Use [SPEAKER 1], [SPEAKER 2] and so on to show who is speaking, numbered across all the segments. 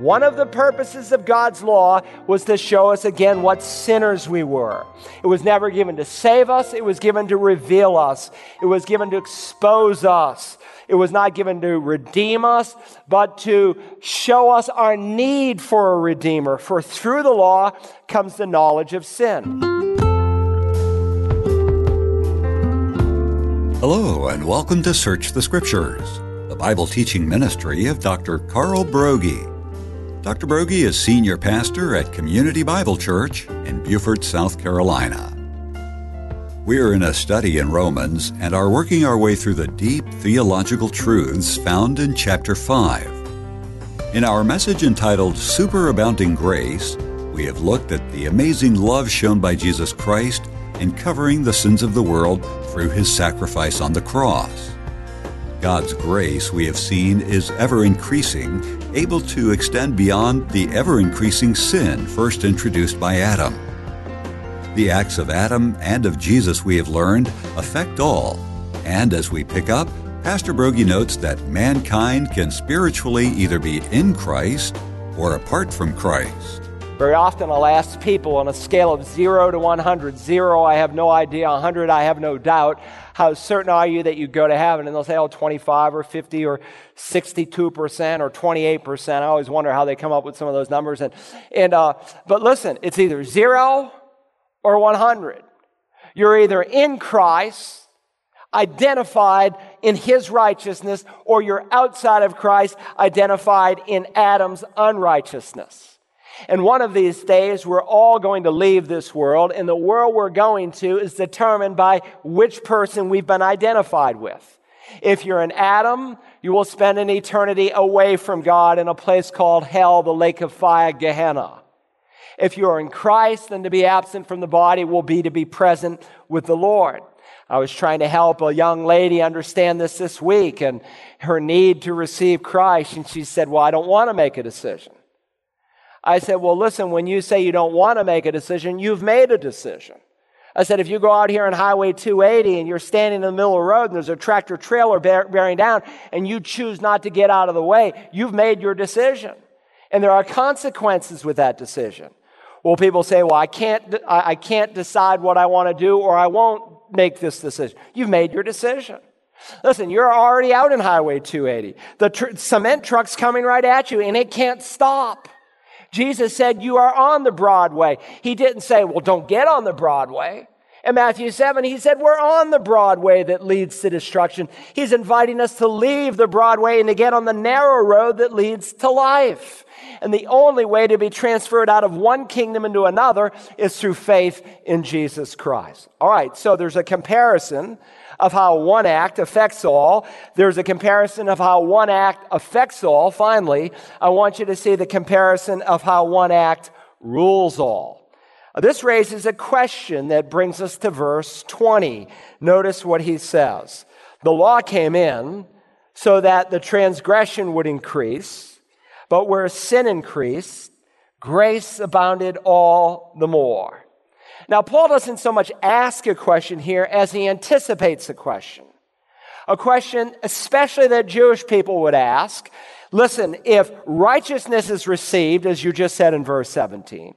[SPEAKER 1] One of the purposes of God's law was to show us again what sinners we were. It was never given to save us, it was given to reveal us, it was given to expose us. It was not given to redeem us, but to show us our need for a redeemer. For through the law comes the knowledge of sin.
[SPEAKER 2] Hello, and welcome to Search the Scriptures, the Bible teaching ministry of Dr. Carl Broggi. Dr. Broggi is senior pastor at Community Bible Church in Beaufort, South Carolina. We are in a study in Romans and are working our way through the deep theological truths found in chapter 5. In our message entitled Superabounding Grace, we have looked at the amazing love shown by Jesus Christ in covering the sins of the world through his sacrifice on the cross. God's grace, we have seen, is ever increasing, able to extend beyond the ever increasing sin first introduced by Adam. The acts of Adam and of Jesus, we have learned, affect all. And as we pick up, Pastor Broggi notes that mankind can spiritually either be in Christ or apart from Christ.
[SPEAKER 1] Very often I'll ask people on a scale of 0 to 100, 0, I have no idea, 100, I have no doubt. How certain are you that you go to heaven? And they'll say, oh, 25 or 50 or 62% or 28%. I always wonder how they come up with some of those numbers. And, and, uh, but listen, it's either 0 or 100. You're either in Christ, identified in his righteousness, or you're outside of Christ, identified in Adam's unrighteousness. And one of these days, we're all going to leave this world, and the world we're going to is determined by which person we've been identified with. If you're an Adam, you will spend an eternity away from God in a place called hell, the lake of fire, Gehenna. If you are in Christ, then to be absent from the body will be to be present with the Lord. I was trying to help a young lady understand this this week and her need to receive Christ, and she said, Well, I don't want to make a decision. I said, Well, listen, when you say you don't want to make a decision, you've made a decision. I said, if you go out here on Highway 280 and you're standing in the middle of the road and there's a tractor trailer bear, bearing down and you choose not to get out of the way, you've made your decision. And there are consequences with that decision. Well, people say, well, I can't, I can't decide what I want to do or I won't make this decision. You've made your decision. Listen, you're already out in Highway 280. The tr- cement truck's coming right at you and it can't stop. Jesus said, You are on the Broadway. He didn't say, Well, don't get on the Broadway. In Matthew 7, he said, We're on the Broadway that leads to destruction. He's inviting us to leave the Broadway and to get on the narrow road that leads to life. And the only way to be transferred out of one kingdom into another is through faith in Jesus Christ. All right, so there's a comparison of how one act affects all. There's a comparison of how one act affects all. Finally, I want you to see the comparison of how one act rules all. Uh, this raises a question that brings us to verse 20. Notice what he says. The law came in so that the transgression would increase, but where sin increased, grace abounded all the more. Now, Paul doesn't so much ask a question here as he anticipates a question. A question, especially that Jewish people would ask. Listen, if righteousness is received, as you just said in verse 17,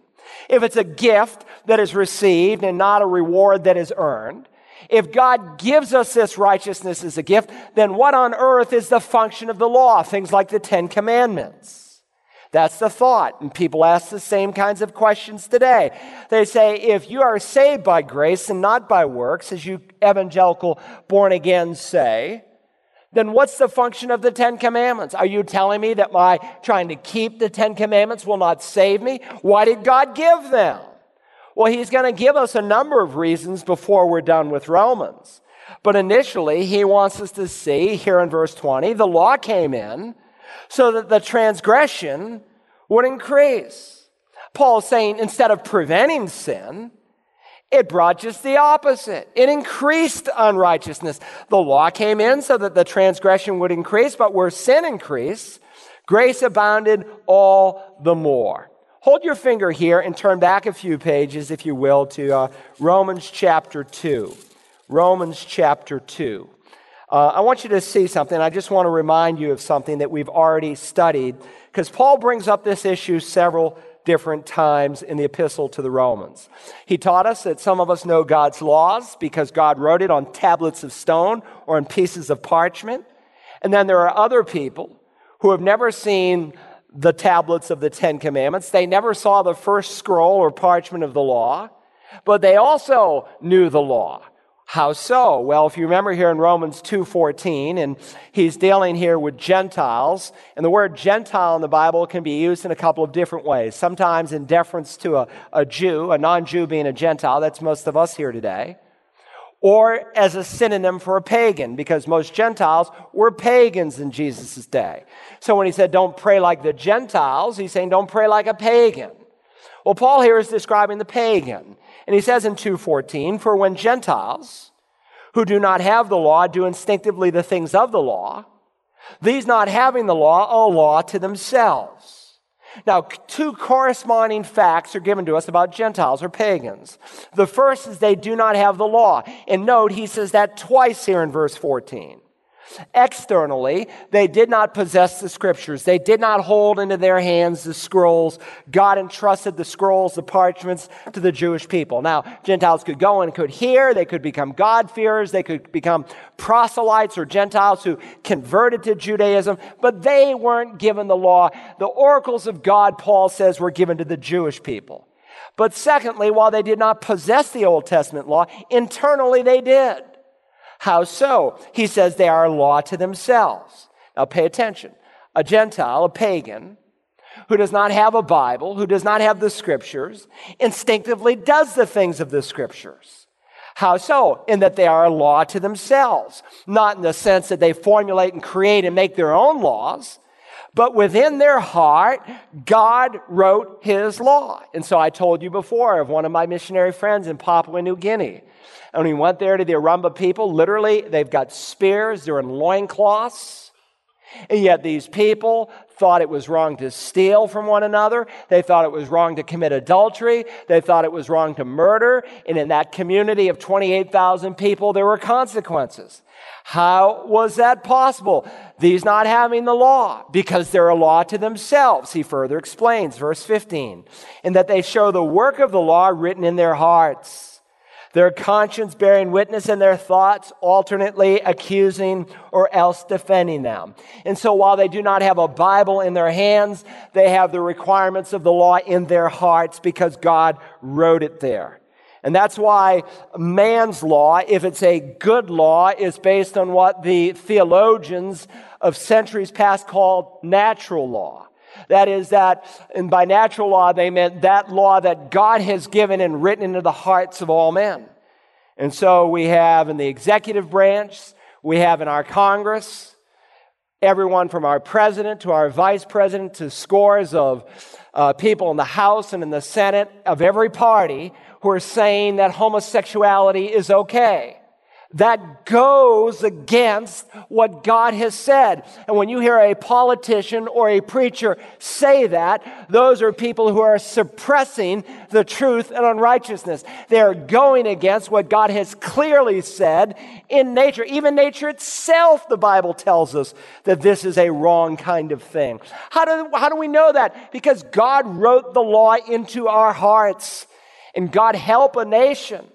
[SPEAKER 1] if it's a gift that is received and not a reward that is earned, if God gives us this righteousness as a gift, then what on earth is the function of the law? Things like the Ten Commandments. That's the thought. And people ask the same kinds of questions today. They say, if you are saved by grace and not by works, as you evangelical born again say, then what's the function of the Ten Commandments? Are you telling me that my trying to keep the Ten Commandments will not save me? Why did God give them? Well, He's going to give us a number of reasons before we're done with Romans. But initially, He wants us to see here in verse 20, the law came in so that the transgression would increase. Paul's saying instead of preventing sin, it brought just the opposite. It increased unrighteousness. The law came in so that the transgression would increase, but where sin increased, grace abounded all the more. Hold your finger here and turn back a few pages, if you will, to uh, Romans chapter 2. Romans chapter 2. Uh, I want you to see something. I just want to remind you of something that we've already studied because Paul brings up this issue several different times in the epistle to the Romans. He taught us that some of us know God's laws because God wrote it on tablets of stone or on pieces of parchment. And then there are other people who have never seen the tablets of the Ten Commandments. They never saw the first scroll or parchment of the law, but they also knew the law. How so? Well, if you remember here in Romans 2:14 and he's dealing here with Gentiles, and the word Gentile in the Bible can be used in a couple of different ways. Sometimes in deference to a, a Jew, a non-Jew being a Gentile, that's most of us here today, or as a synonym for a pagan, because most Gentiles were pagans in Jesus' day. So when he said don't pray like the Gentiles, he's saying don't pray like a pagan. Well, Paul here is describing the pagan. And he says in 2:14, "For when Gentiles who do not have the law do instinctively the things of the law, these not having the law owe law to themselves." Now, two corresponding facts are given to us about Gentiles or pagans. The first is they do not have the law. And note, he says that twice here in verse 14. Externally, they did not possess the scriptures. They did not hold into their hands the scrolls. God entrusted the scrolls, the parchments to the Jewish people. Now, Gentiles could go and could hear. They could become God-fearers. They could become proselytes or Gentiles who converted to Judaism, but they weren't given the law. The oracles of God, Paul says, were given to the Jewish people. But secondly, while they did not possess the Old Testament law, internally they did. How so? He says they are a law to themselves. Now pay attention. A Gentile, a pagan, who does not have a Bible, who does not have the scriptures, instinctively does the things of the scriptures. How so? In that they are a law to themselves. Not in the sense that they formulate and create and make their own laws, but within their heart, God wrote his law. And so I told you before of one of my missionary friends in Papua New Guinea and we went there to the Arumba people. Literally, they've got spears, they're in loincloths. And yet these people thought it was wrong to steal from one another. They thought it was wrong to commit adultery. They thought it was wrong to murder. And in that community of 28,000 people, there were consequences. How was that possible? These not having the law, because they're a law to themselves, he further explains, verse 15, in that they show the work of the law written in their hearts their conscience bearing witness and their thoughts alternately accusing or else defending them. And so while they do not have a Bible in their hands, they have the requirements of the law in their hearts because God wrote it there. And that's why man's law, if it's a good law, is based on what the theologians of centuries past called natural law. That is that, and by natural law, they meant that law that God has given and written into the hearts of all men. And so we have in the executive branch, we have in our Congress, everyone from our president to our vice president to scores of uh, people in the House and in the Senate of every party who are saying that homosexuality is okay that goes against what God has said. And when you hear a politician or a preacher say that, those are people who are suppressing the truth and unrighteousness. They are going against what God has clearly said in nature. Even nature itself, the Bible tells us that this is a wrong kind of thing. How do, how do we know that? Because God wrote the law into our hearts. And God help a nation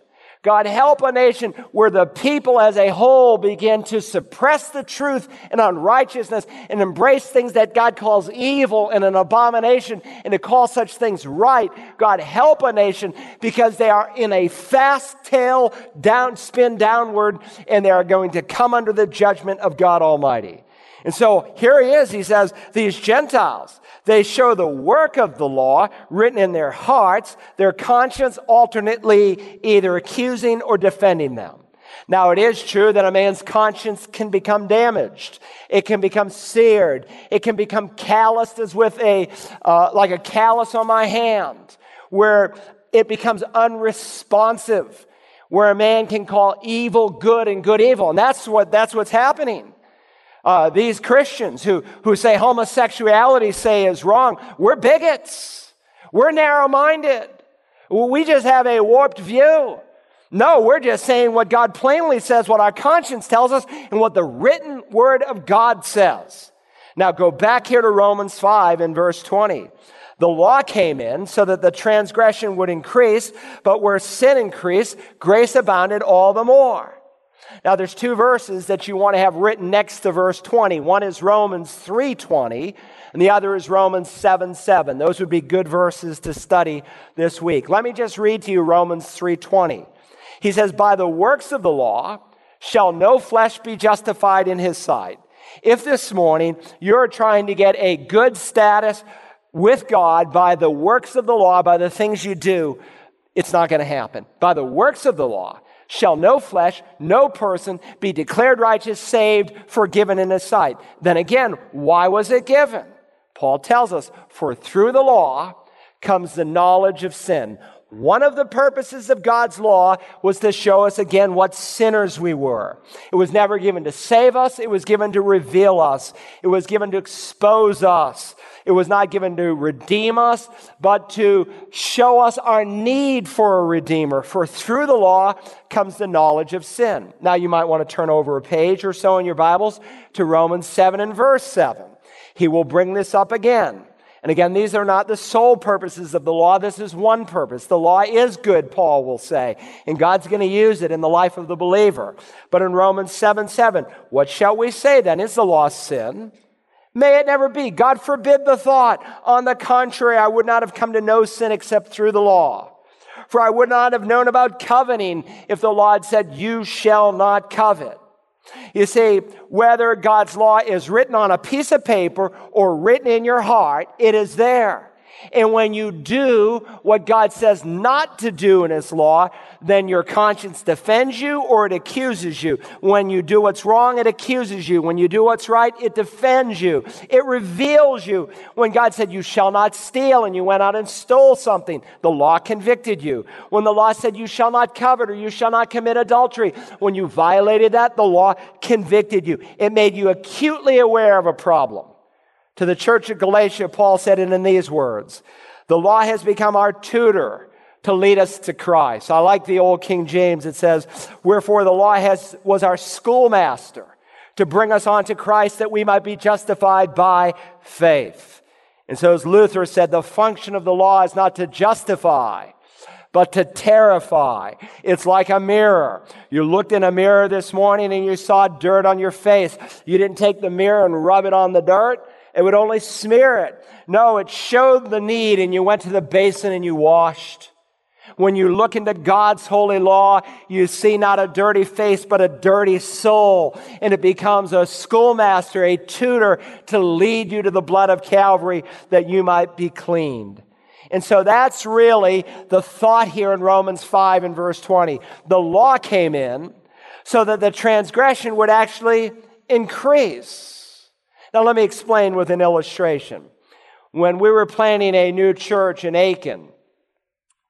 [SPEAKER 1] God help a nation where the people as a whole begin to suppress the truth and unrighteousness and embrace things that God calls evil and an abomination and to call such things right. God help a nation because they are in a fast tail down, spin downward and they are going to come under the judgment of God Almighty. And so here he is. He says, these Gentiles, they show the work of the law written in their hearts, their conscience alternately either accusing or defending them. Now, it is true that a man's conscience can become damaged. It can become seared. It can become calloused as with a, uh, like a callus on my hand, where it becomes unresponsive, where a man can call evil good and good evil. And that's what, that's what's happening uh, these Christians who, who say homosexuality say is wrong, we're bigots. We're narrow minded. We just have a warped view. No, we're just saying what God plainly says, what our conscience tells us, and what the written word of God says. Now go back here to Romans 5 in verse 20. The law came in so that the transgression would increase, but where sin increased, grace abounded all the more. Now there's two verses that you want to have written next to verse 20. One is Romans 3:20 and the other is Romans 7 7. Those would be good verses to study this week. Let me just read to you Romans 3:20. He says, By the works of the law shall no flesh be justified in his sight. If this morning you're trying to get a good status with God by the works of the law, by the things you do, it's not going to happen. By the works of the law shall no flesh, no person be declared righteous, saved, forgiven in his sight. Then again, why was it given? Paul tells us, for through the law comes the knowledge of sin. One of the purposes of God's law was to show us again what sinners we were. It was never given to save us, it was given to reveal us, it was given to expose us. It was not given to redeem us, but to show us our need for a redeemer. For through the law comes the knowledge of sin. Now you might want to turn over a page or so in your Bibles to Romans 7 and verse 7. He will bring this up again. And again, these are not the sole purposes of the law. This is one purpose. The law is good, Paul will say, and God's going to use it in the life of the believer. But in Romans 7 7, what shall we say then? Is the law sin? May it never be. God forbid the thought. On the contrary, I would not have come to know sin except through the law. For I would not have known about coveting if the law had said, You shall not covet. You see, whether God's law is written on a piece of paper or written in your heart, it is there. And when you do what God says not to do in His law, then your conscience defends you or it accuses you. When you do what's wrong, it accuses you. When you do what's right, it defends you. It reveals you. When God said, You shall not steal, and you went out and stole something, the law convicted you. When the law said, You shall not covet or you shall not commit adultery, when you violated that, the law convicted you. It made you acutely aware of a problem. To the church of Galatia, Paul said it in these words The law has become our tutor to lead us to Christ. I like the old King James. It says, Wherefore the law has, was our schoolmaster to bring us on to Christ that we might be justified by faith. And so, as Luther said, the function of the law is not to justify, but to terrify. It's like a mirror. You looked in a mirror this morning and you saw dirt on your face. You didn't take the mirror and rub it on the dirt. It would only smear it. No, it showed the need and you went to the basin and you washed. When you look into God's holy law, you see not a dirty face, but a dirty soul. And it becomes a schoolmaster, a tutor to lead you to the blood of Calvary that you might be cleaned. And so that's really the thought here in Romans 5 and verse 20. The law came in so that the transgression would actually increase. Now, let me explain with an illustration. When we were planning a new church in Aiken,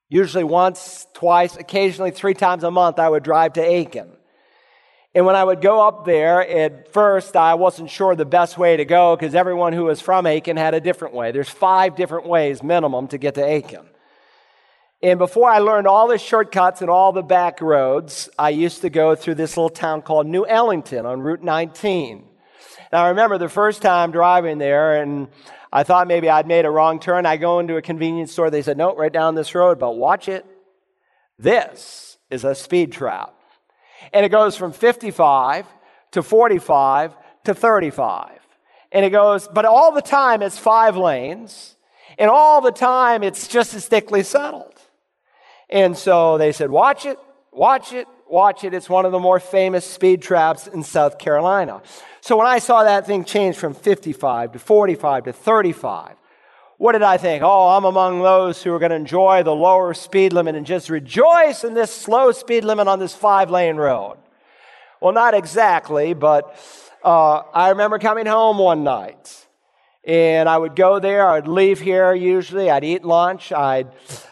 [SPEAKER 1] usually once, twice, occasionally three times a month, I would drive to Aiken. And when I would go up there, at first I wasn't sure the best way to go because everyone who was from Aiken had a different way. There's five different ways minimum to get to Aiken. And before I learned all the shortcuts and all the back roads, I used to go through this little town called New Ellenton on Route 19. Now, I remember the first time driving there, and I thought maybe I'd made a wrong turn. I go into a convenience store. They said, no, right down this road, but watch it. This is a speed trap. And it goes from 55 to 45 to 35. And it goes, but all the time it's five lanes. And all the time it's just as thickly settled. And so they said, watch it, watch it, watch it. It's one of the more famous speed traps in South Carolina. So when I saw that thing change from 55 to 45 to 35, what did I think? Oh, I'm among those who are going to enjoy the lower speed limit and just rejoice in this slow speed limit on this five lane road. Well, not exactly, but uh, I remember coming home one night and I would go there. I'd leave here usually. I'd eat lunch. I'd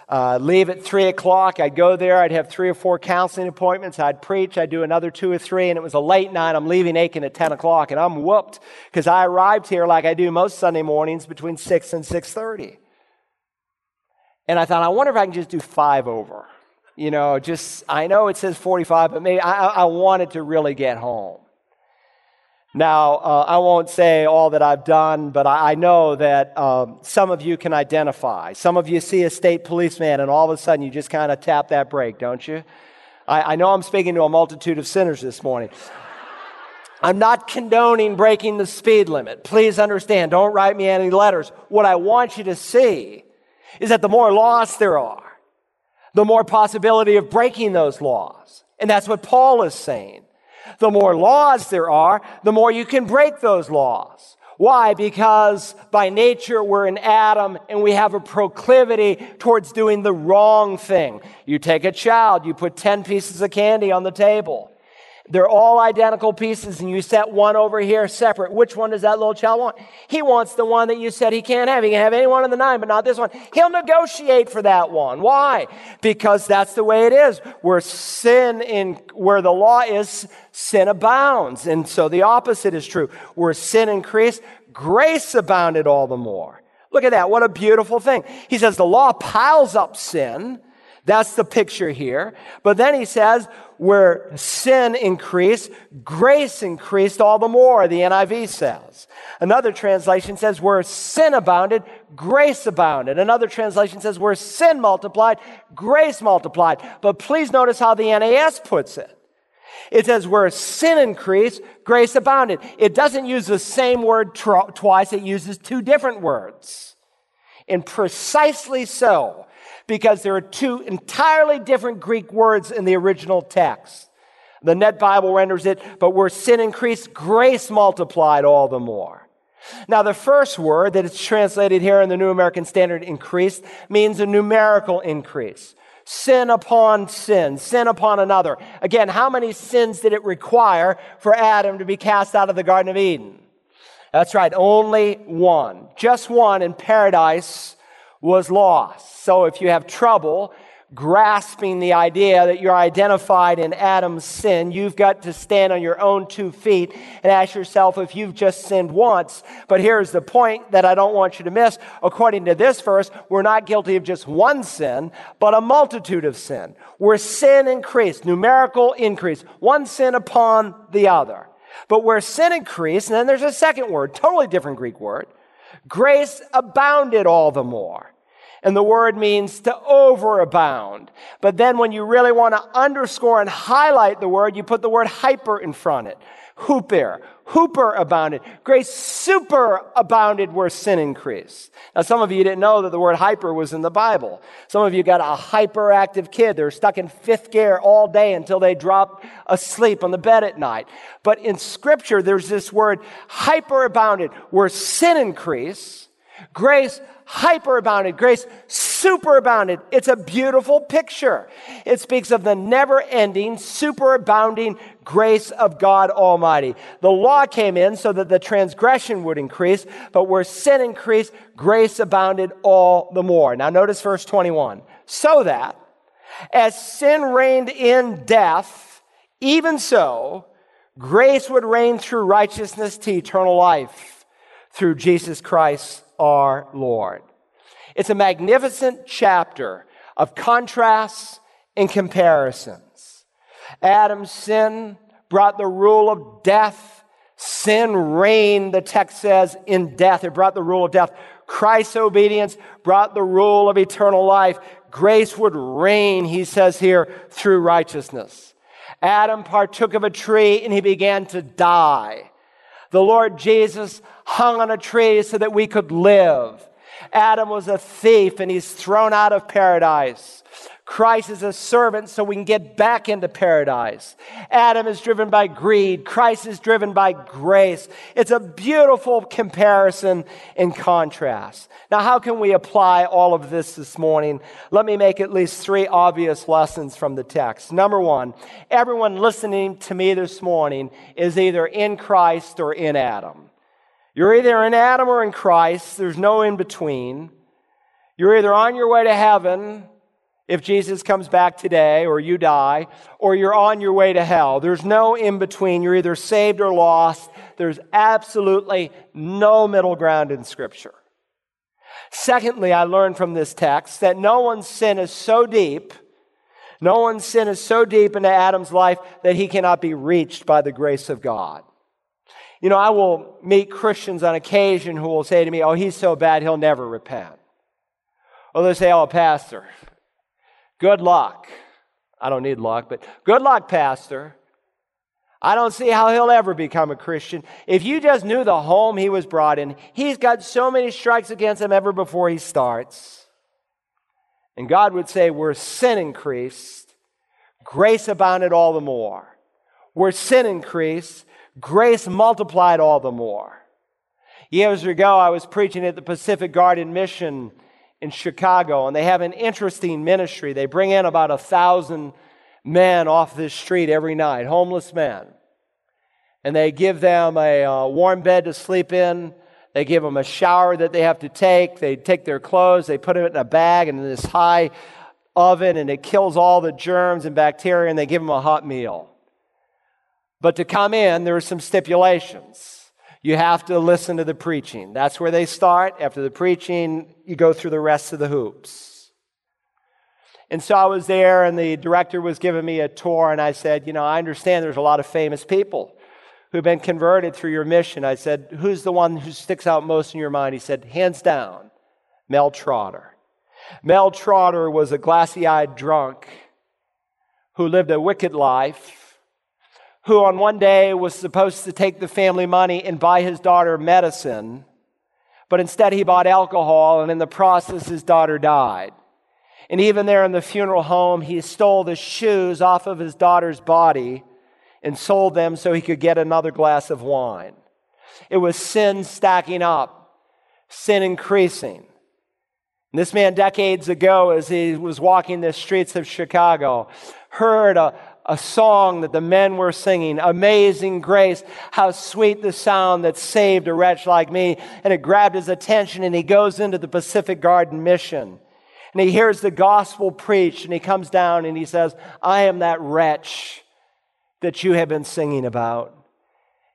[SPEAKER 1] uh, leave at three o'clock. I'd go there. I'd have three or four counseling appointments. I'd preach. I'd do another two or three, and it was a late night. I'm leaving Aiken at 10 o'clock, and I'm whooped because I arrived here like I do most Sunday mornings between 6 and 6.30. And I thought, I wonder if I can just do five over. You know, just, I know it says 45, but maybe I, I wanted to really get home. Now, uh, I won't say all that I've done, but I, I know that um, some of you can identify. Some of you see a state policeman, and all of a sudden you just kind of tap that brake, don't you? I, I know I'm speaking to a multitude of sinners this morning. I'm not condoning breaking the speed limit. Please understand, don't write me any letters. What I want you to see is that the more laws there are, the more possibility of breaking those laws. And that's what Paul is saying. The more laws there are, the more you can break those laws. Why? Because by nature we're in Adam and we have a proclivity towards doing the wrong thing. You take a child, you put 10 pieces of candy on the table. They're all identical pieces, and you set one over here separate. Which one does that little child want? He wants the one that you said he can't have. He can have any one of the nine, but not this one. He'll negotiate for that one. Why? Because that's the way it is. Where sin in, where the law is, sin abounds. And so the opposite is true. Where sin increased, grace abounded all the more. Look at that. What a beautiful thing. He says the law piles up sin. That's the picture here. But then he says, where sin increased, grace increased all the more, the NIV says. Another translation says, where sin abounded, grace abounded. Another translation says, where sin multiplied, grace multiplied. But please notice how the NAS puts it. It says, where sin increased, grace abounded. It doesn't use the same word tr- twice, it uses two different words. And precisely so, because there are two entirely different Greek words in the original text. The Net Bible renders it, but where sin increased, grace multiplied all the more. Now, the first word that is translated here in the New American Standard, increased, means a numerical increase. Sin upon sin, sin upon another. Again, how many sins did it require for Adam to be cast out of the Garden of Eden? That's right, only one. Just one in paradise was lost. So if you have trouble grasping the idea that you're identified in Adam's sin, you've got to stand on your own two feet and ask yourself if you've just sinned once. But here's the point that I don't want you to miss. According to this verse, we're not guilty of just one sin, but a multitude of sin. Where sin increased, numerical increase, one sin upon the other. But where sin increased, and then there's a second word, totally different Greek word, grace abounded all the more. And the word means to overabound. But then when you really want to underscore and highlight the word, you put the word hyper in front of it. Huper. Huper abounded. Grace super abounded where sin increased. Now, some of you didn't know that the word hyper was in the Bible. Some of you got a hyperactive kid. They're stuck in fifth gear all day until they drop asleep on the bed at night. But in scripture, there's this word hyper abounded where sin increased. Grace hyperabounded, grace superabounded. It's a beautiful picture. It speaks of the never ending, superabounding grace of God Almighty. The law came in so that the transgression would increase, but where sin increased, grace abounded all the more. Now notice verse 21. So that as sin reigned in death, even so, grace would reign through righteousness to eternal life through Jesus Christ our Lord. It's a magnificent chapter of contrasts and comparisons. Adam's sin brought the rule of death. Sin reigned, the text says, in death. It brought the rule of death. Christ's obedience brought the rule of eternal life. Grace would reign, he says here, through righteousness. Adam partook of a tree and he began to die. The Lord Jesus hung on a tree so that we could live. Adam was a thief and he's thrown out of paradise. Christ is a servant so we can get back into paradise. Adam is driven by greed. Christ is driven by grace. It's a beautiful comparison and contrast. Now, how can we apply all of this this morning? Let me make at least three obvious lessons from the text. Number one, everyone listening to me this morning is either in Christ or in Adam. You're either in Adam or in Christ. There's no in between. You're either on your way to heaven if Jesus comes back today or you die, or you're on your way to hell. There's no in between. You're either saved or lost. There's absolutely no middle ground in Scripture. Secondly, I learned from this text that no one's sin is so deep, No one's sin is so deep into Adam's life that he cannot be reached by the grace of God. You know, I will meet Christians on occasion who will say to me, Oh, he's so bad, he'll never repent. Or they say, Oh, Pastor, good luck. I don't need luck, but good luck, Pastor. I don't see how he'll ever become a Christian. If you just knew the home he was brought in, he's got so many strikes against him ever before he starts. And God would say, where sin increased, grace abounded all the more. Where sin increased, grace multiplied all the more. Years ago, I was preaching at the Pacific Garden Mission in Chicago, and they have an interesting ministry. They bring in about a thousand men off this street every night, homeless men. And they give them a uh, warm bed to sleep in, they give them a shower that they have to take. They take their clothes, they put it in a bag and in this high oven, and it kills all the germs and bacteria, and they give them a hot meal. But to come in, there are some stipulations. You have to listen to the preaching. That's where they start. After the preaching, you go through the rest of the hoops. And so I was there, and the director was giving me a tour, and I said, You know, I understand there's a lot of famous people who've been converted through your mission. I said, Who's the one who sticks out most in your mind? He said, Hands down, Mel Trotter. Mel Trotter was a glassy eyed drunk who lived a wicked life, who on one day was supposed to take the family money and buy his daughter medicine, but instead he bought alcohol, and in the process, his daughter died. And even there in the funeral home, he stole the shoes off of his daughter's body and sold them so he could get another glass of wine. It was sin stacking up, sin increasing. And this man, decades ago, as he was walking the streets of Chicago, heard a, a song that the men were singing, Amazing Grace, how sweet the sound that saved a wretch like me. And it grabbed his attention, and he goes into the Pacific Garden Mission. And he hears the gospel preached, and he comes down and he says, I am that wretch that you have been singing about.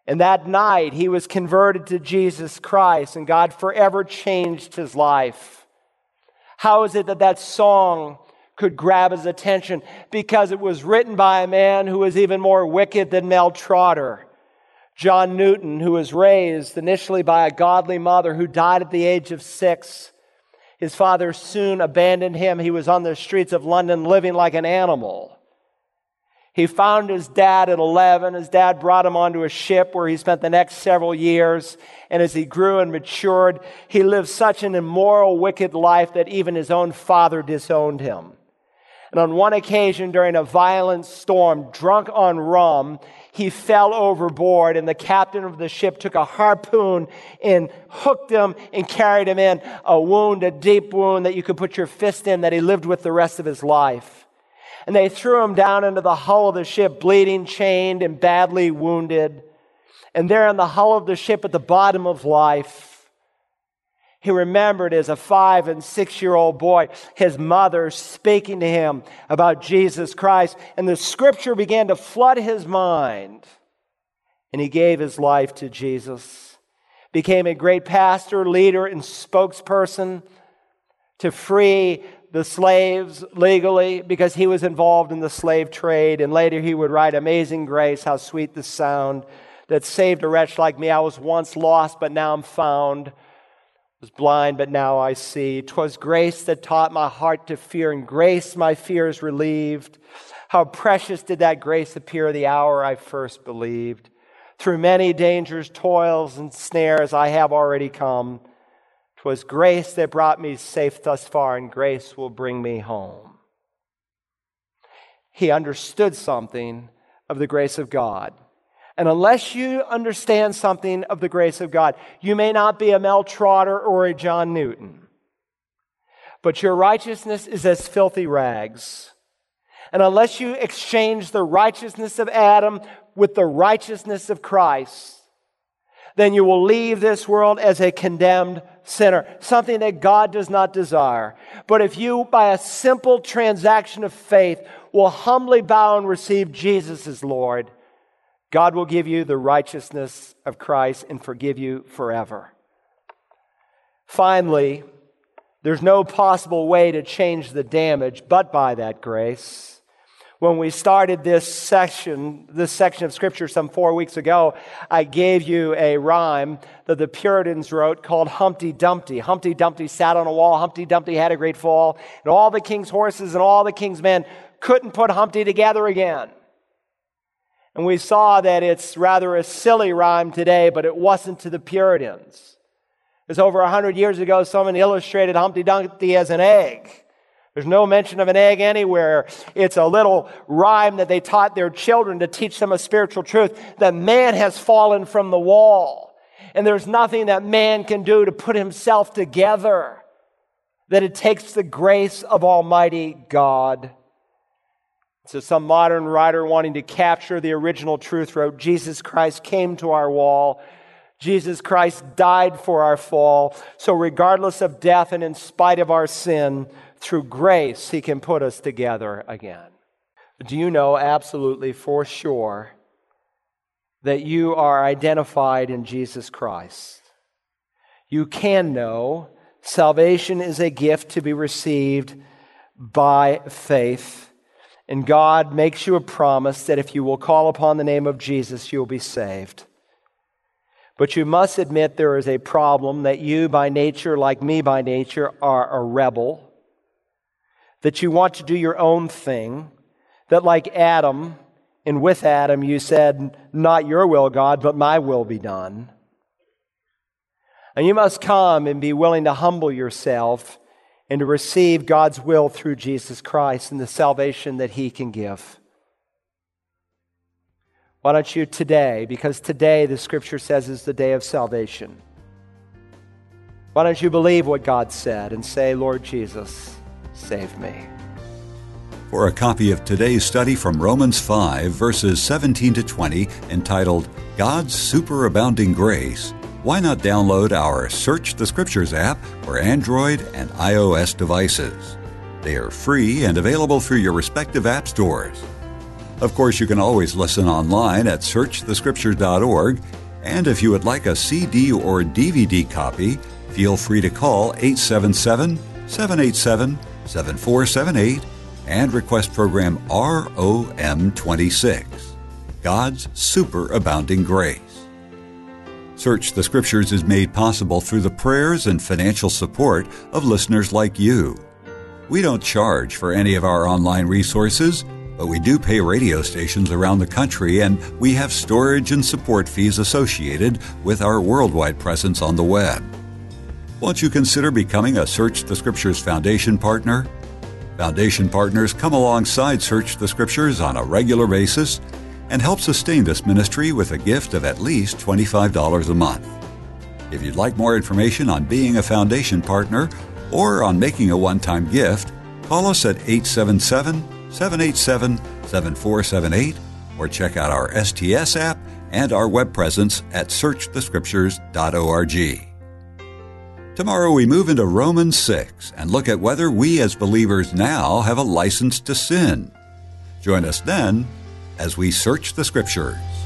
[SPEAKER 1] And that night, he was converted to Jesus Christ, and God forever changed his life. How is it that that song could grab his attention? Because it was written by a man who was even more wicked than Mel Trotter. John Newton, who was raised initially by a godly mother who died at the age of six. His father soon abandoned him. He was on the streets of London living like an animal. He found his dad at 11. His dad brought him onto a ship where he spent the next several years. And as he grew and matured, he lived such an immoral, wicked life that even his own father disowned him. And on one occasion, during a violent storm, drunk on rum, he fell overboard, and the captain of the ship took a harpoon and hooked him and carried him in. A wound, a deep wound that you could put your fist in, that he lived with the rest of his life and they threw him down into the hull of the ship, bleeding, chained, and badly wounded. And there in the hull of the ship at the bottom of life, he remembered as a five and six year old boy his mother speaking to him about Jesus Christ. And the scripture began to flood his mind. And he gave his life to Jesus, became a great pastor, leader, and spokesperson to free the slaves legally because he was involved in the slave trade. And later he would write, Amazing Grace, how sweet the sound that saved a wretch like me. I was once lost, but now I'm found. Was blind, but now I see. 'Twas grace that taught my heart to fear, and grace my fears relieved. How precious did that grace appear the hour I first believed. Through many dangers, toils, and snares I have already come. 'Twas grace that brought me safe thus far, and grace will bring me home. He understood something of the grace of God. And unless you understand something of the grace of God, you may not be a Mel Trotter or a John Newton. But your righteousness is as filthy rags. And unless you exchange the righteousness of Adam with the righteousness of Christ, then you will leave this world as a condemned sinner, something that God does not desire. But if you, by a simple transaction of faith, will humbly bow and receive Jesus as Lord, God will give you the righteousness of Christ and forgive you forever. Finally, there's no possible way to change the damage but by that grace. When we started this section, this section of scripture some four weeks ago, I gave you a rhyme that the Puritans wrote called Humpty Dumpty. Humpty Dumpty sat on a wall. Humpty Dumpty had a great fall. And all the king's horses and all the king's men couldn't put Humpty together again. And we saw that it's rather a silly rhyme today, but it wasn't to the Puritans. It was over a hundred years ago, someone illustrated Humpty Dumpty as an egg. There's no mention of an egg anywhere. It's a little rhyme that they taught their children to teach them a spiritual truth that man has fallen from the wall. And there's nothing that man can do to put himself together. That it takes the grace of Almighty God. So, some modern writer wanting to capture the original truth wrote Jesus Christ came to our wall. Jesus Christ died for our fall. So, regardless of death and in spite of our sin, through grace, He can put us together again. Do you know absolutely for sure that you are identified in Jesus Christ? You can know salvation is a gift to be received by faith. And God makes you a promise that if you will call upon the name of Jesus, you'll be saved. But you must admit there is a problem that you, by nature, like me by nature, are a rebel that you want to do your own thing, that like Adam, and with Adam, you said, Not your will, God, but my will be done. And you must come and be willing to humble yourself and to receive God's will through Jesus Christ and the salvation that He can give. Why don't you today, because today the scripture says is the day of salvation, why don't you believe what God said and say, Lord Jesus, save me.
[SPEAKER 2] For a copy of today's study from Romans 5, verses 17 to 20, entitled God's Superabounding Grace, why not download our Search the Scriptures app for Android and iOS devices? They are free and available through your respective app stores. Of course, you can always listen online at searchthescriptures.org, and if you would like a CD or DVD copy, feel free to call 877 787 7478 and request program ROM26 God's Superabounding Grace. Search the Scriptures is made possible through the prayers and financial support of listeners like you. We don't charge for any of our online resources, but we do pay radio stations around the country and we have storage and support fees associated with our worldwide presence on the web. Won't you consider becoming a Search the Scriptures Foundation partner? Foundation partners come alongside Search the Scriptures on a regular basis and help sustain this ministry with a gift of at least $25 a month. If you'd like more information on being a foundation partner or on making a one time gift, call us at 877 787 7478 or check out our STS app and our web presence at searchthescriptures.org. Tomorrow we move into Romans 6 and look at whether we as believers now have a license to sin. Join us then as we search the Scriptures.